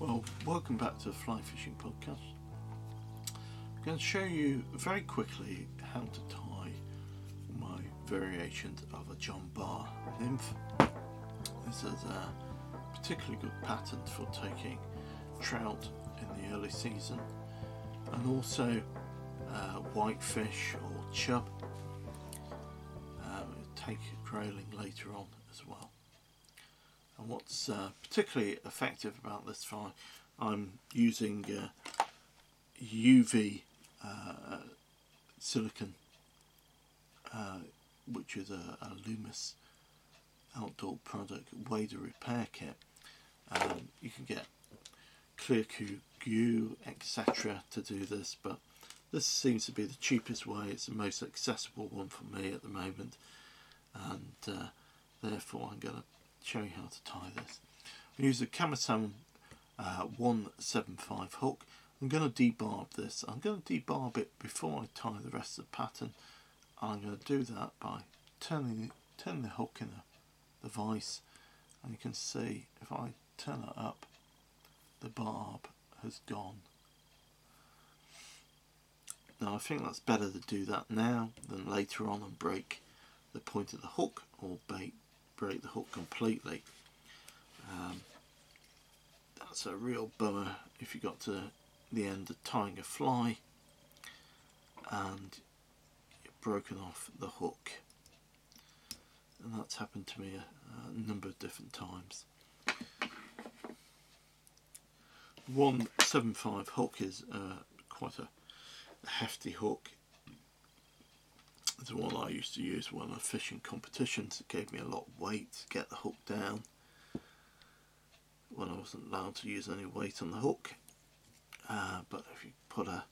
Well, welcome back to the Fly Fishing Podcast. I'm going to show you very quickly how to tie my variations of a John Barr nymph. This is a particularly good pattern for taking trout in the early season and also uh, whitefish or chub. Um, take grayling later on as well. And what's uh, particularly effective about this fly, I'm using uh, UV uh, silicon, uh, which is a, a Loomis outdoor product, Wader repair kit. Um, you can get clear goo, etc. to do this, but this seems to be the cheapest way. It's the most accessible one for me at the moment, and uh, therefore I'm going to show you how to tie this. I use a Kamasan uh, 175 hook. I'm going to debarb this. I'm going to debarb it before I tie the rest of the pattern. I'm going to do that by turning turn the hook in the, the vise and you can see if I turn it up the barb has gone. Now I think that's better to do that now than later on and break the point of the hook or bait break the hook completely. Um, that's a real bummer if you got to the end of tying a fly and you've broken off the hook. And that's happened to me a, a number of different times. 175 hook is uh, quite a, a hefty hook the one I used to use when I fishing competitions. It gave me a lot of weight to get the hook down when I wasn't allowed to use any weight on the hook. Uh, but if you put a,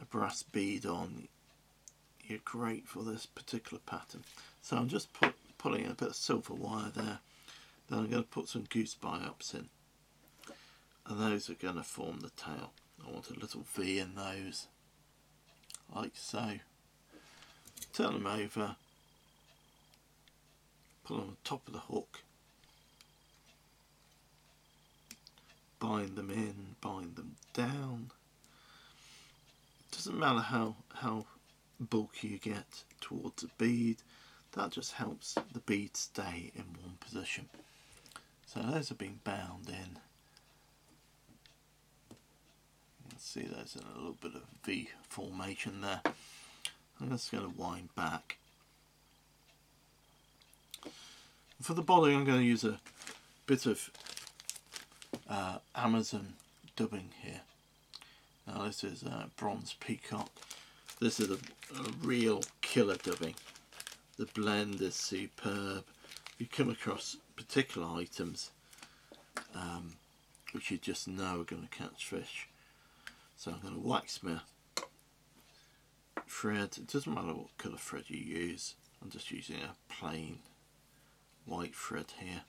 a brass bead on, you're great for this particular pattern. So I'm just put, putting a bit of silver wire there. Then I'm going to put some goose biots in. And those are going to form the tail. I want a little V in those, like so turn them over, put them on the top of the hook, bind them in, bind them down. Doesn't matter how, how bulky you get towards a bead, that just helps the bead stay in one position. So those are being bound in. You can see those in a little bit of V formation there. I'm just going to wind back. For the body I'm going to use a bit of uh, Amazon dubbing here. Now this is uh, Bronze Peacock. This is a, a real killer dubbing. The blend is superb. You come across particular items um, which you just know are going to catch fish. So I'm going to wax my thread, it doesn't matter what colour thread you use, I'm just using a plain white thread here.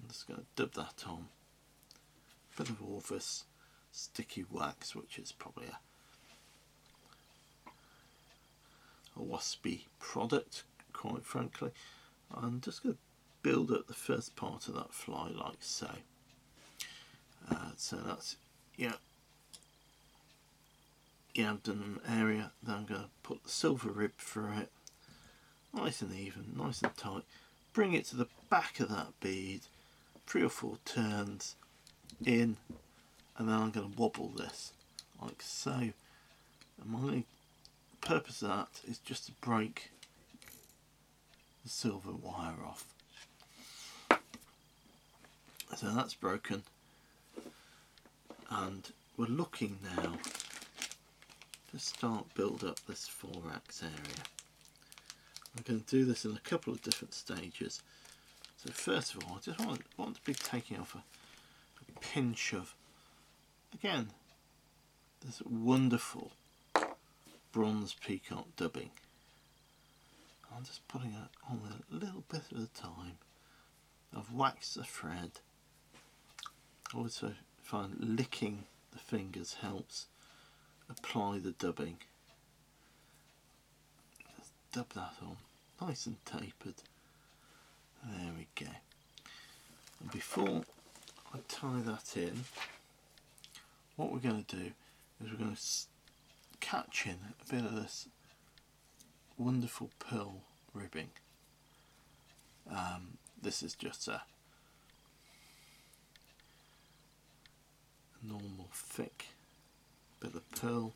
I'm just going to dub that on. A bit of Orvis sticky wax, which is probably a, a Wapsi product, quite frankly. I'm just going to build up the first part of that fly like so. Uh, so that's, yeah, abdomen area. Then I'm going to put the silver rib through it, nice and even, nice and tight. Bring it to the back of that bead, three or four turns in, and then I'm going to wobble this like so. And my purpose of that is just to break the silver wire off. So that's broken, and we're looking now to start build up this thorax area. I'm going to do this in a couple of different stages. So first of all, I just want, want to be taking off a, a pinch of, again, this wonderful bronze peacock dubbing. I'm just putting it on a little bit at a time. I've waxed the thread. I Also find licking the fingers helps apply the dubbing. Just dub that on, nice and tapered. There we go. And before I tie that in, what we're going to do is we're going to catch in a bit of this wonderful pearl ribbing. Um, this is just a normal thick bit of pearl.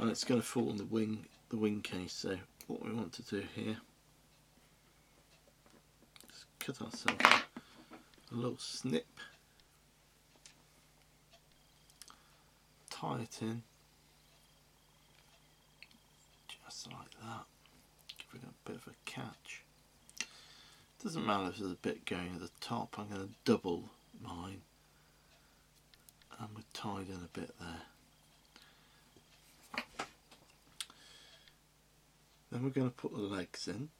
And it's going to fall on the wing the wing case so what we want to do here is cut ourselves a little snip tie it in just like that give it a bit of a catch. Doesn't matter if there's a bit going at the top I'm going to double mine and we're tied in a bit there Then we're going to put the legs in.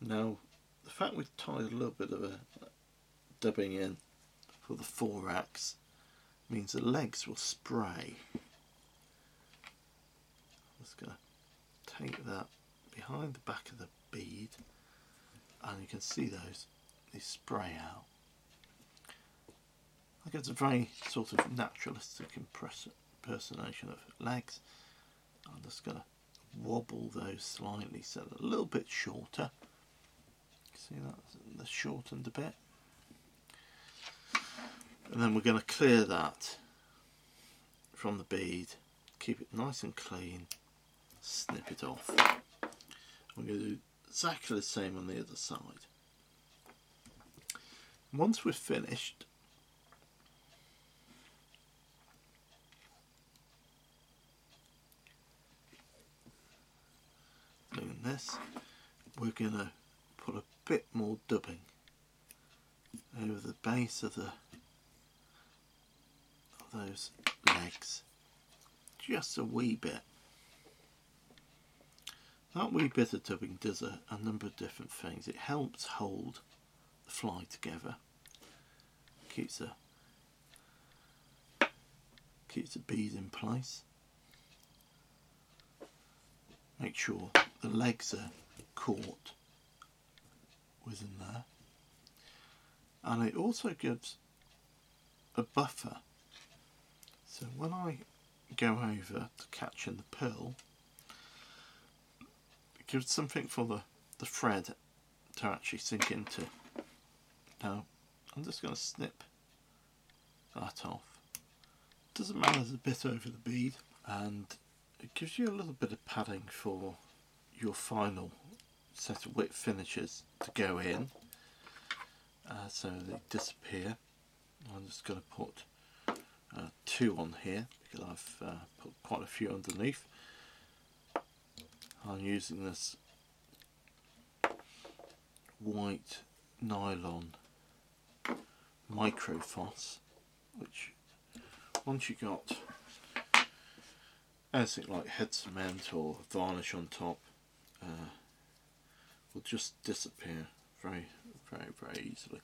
Now, the fact we've tied a little bit of a dubbing in for the thorax means the legs will spray. I'm just going to take that behind the back of the bead and you can see those, they spray out. I guess a very sort of naturalistic impersonation of legs. I'm just going to wobble those slightly so they're a little bit shorter. See that? They're shortened a bit. And then we're going to clear that from the bead, keep it nice and clean, snip it off. I'm going to do exactly the same on the other side. Once we're finished, this, we're going to put a bit more dubbing over the base of the of those legs, just a wee bit. That wee bit of dubbing does a, a number of different things. It helps hold the fly together, keeps the keeps the bead in place. Make sure the legs are caught within there. And it also gives a buffer. So when I go over to catch in the pearl, it gives something for the, the thread to actually sink into. Now, I'm just going to snip that off. Doesn't matter, there's a bit over the bead and it gives you a little bit of padding for your final set of whip finishes to go in uh, so they disappear. I'm just going to put uh, two on here because I've uh, put quite a few underneath. I'm using this white nylon microfoss which once you've got anything like head cement or varnish on top uh, will just disappear very, very, very easily.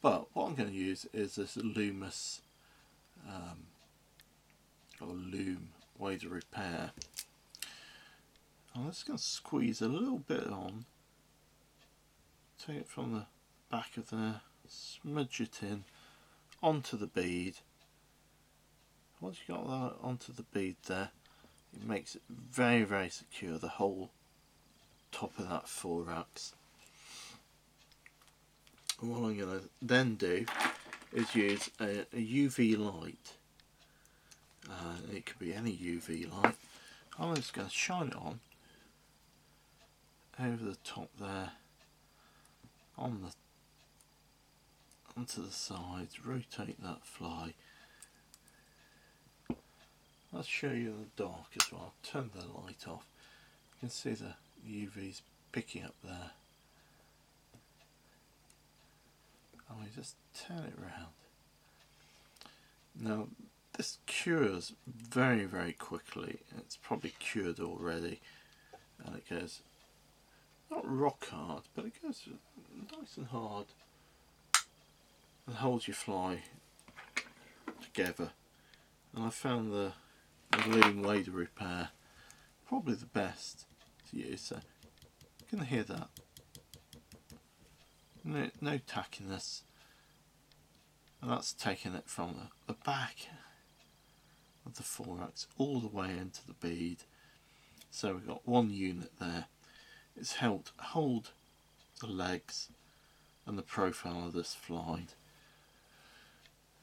But what I'm going to use is this Loomis um, or Loon Wader Repair. I'm just going to squeeze a little bit on, take it from the back of there, smudge it in onto the bead. Once you got that onto the bead there, it makes it very, very secure. The whole top of that thorax. And what I'm going to then do is use a, a UV light. Uh, it could be any UV light. I'm just going to shine it on over the top there, on the onto the sides, rotate that fly. I'll show you the dark as well. Turn the light off. You can see the UV's picking up there. Oh, and we just turn it around. Now this cures very very quickly. It's probably cured already and it goes not rock hard but it goes nice and hard and holds your fly together and I found the, the Loon Wader repair probably the best to use. So you can hear that no, no tackiness. And that's taking it from the, the back of the thorax all the way into the bead. So we've got one unit there. It's helped hold the legs and the profile of this fly.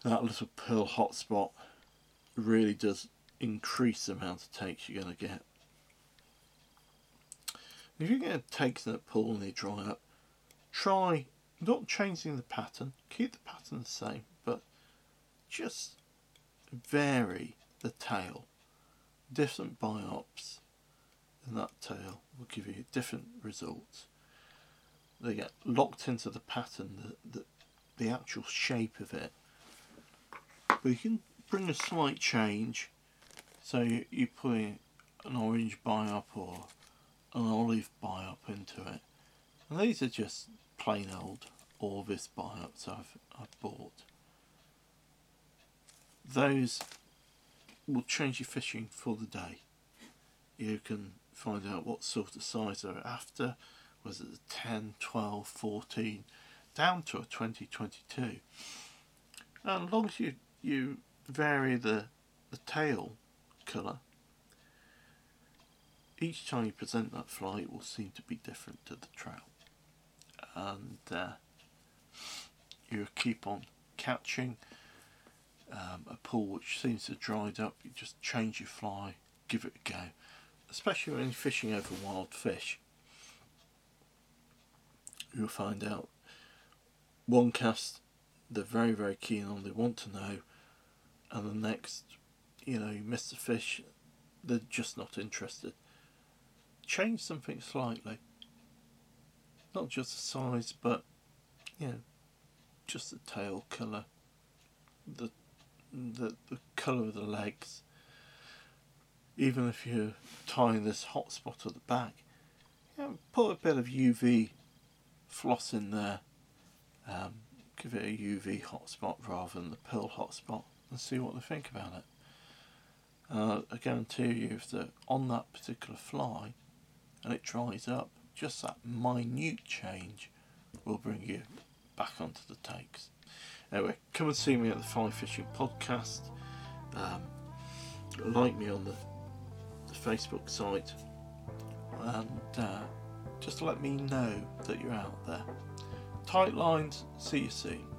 That little pearl hotspot really does increase the amount of takes you're going to get. If you're going to take that pull and they dry up, try not changing the pattern, keep the pattern the same, but just vary the tail. Different biots in that tail will give you different results. They get locked into the pattern, the, the, the actual shape of it. But you can bring a slight change. So you, you put an orange biot or an olive biot into it. And these are just plain old Orvis biots I've, I've bought. Those will change your fishing for the day. You can find out what sort of size they're after, was it a 10, 12, 14, down to a 20, 22. And as long as you, you vary the, the tail colour, each time you present that fly it will seem to be different to the trout. And uh, you keep on catching um, a pool which seems to have dried up, you just change your fly, give it a go. Especially when you're fishing over wild fish, you'll find out one cast they're very very keen on, they want to know, and the next, you know, you miss the fish, they're just not interested. Change something slightly. Not just the size, but you know, just the tail colour, the the, the colour of the legs. Even if you're tying this hot spot at the back, you know, put a bit of UV floss in there. Um, give it a UV hotspot rather than the pearl hotspot and see what they think about it. Uh, I guarantee you, if they're on that particular fly and it dries up, just that minute change will bring you back onto the takes. Anyway, come and see me at the Fly Fishing Podcast. Um, like me on the, the Facebook site, and uh, just let me know that you're out there. Tight lines, see you soon.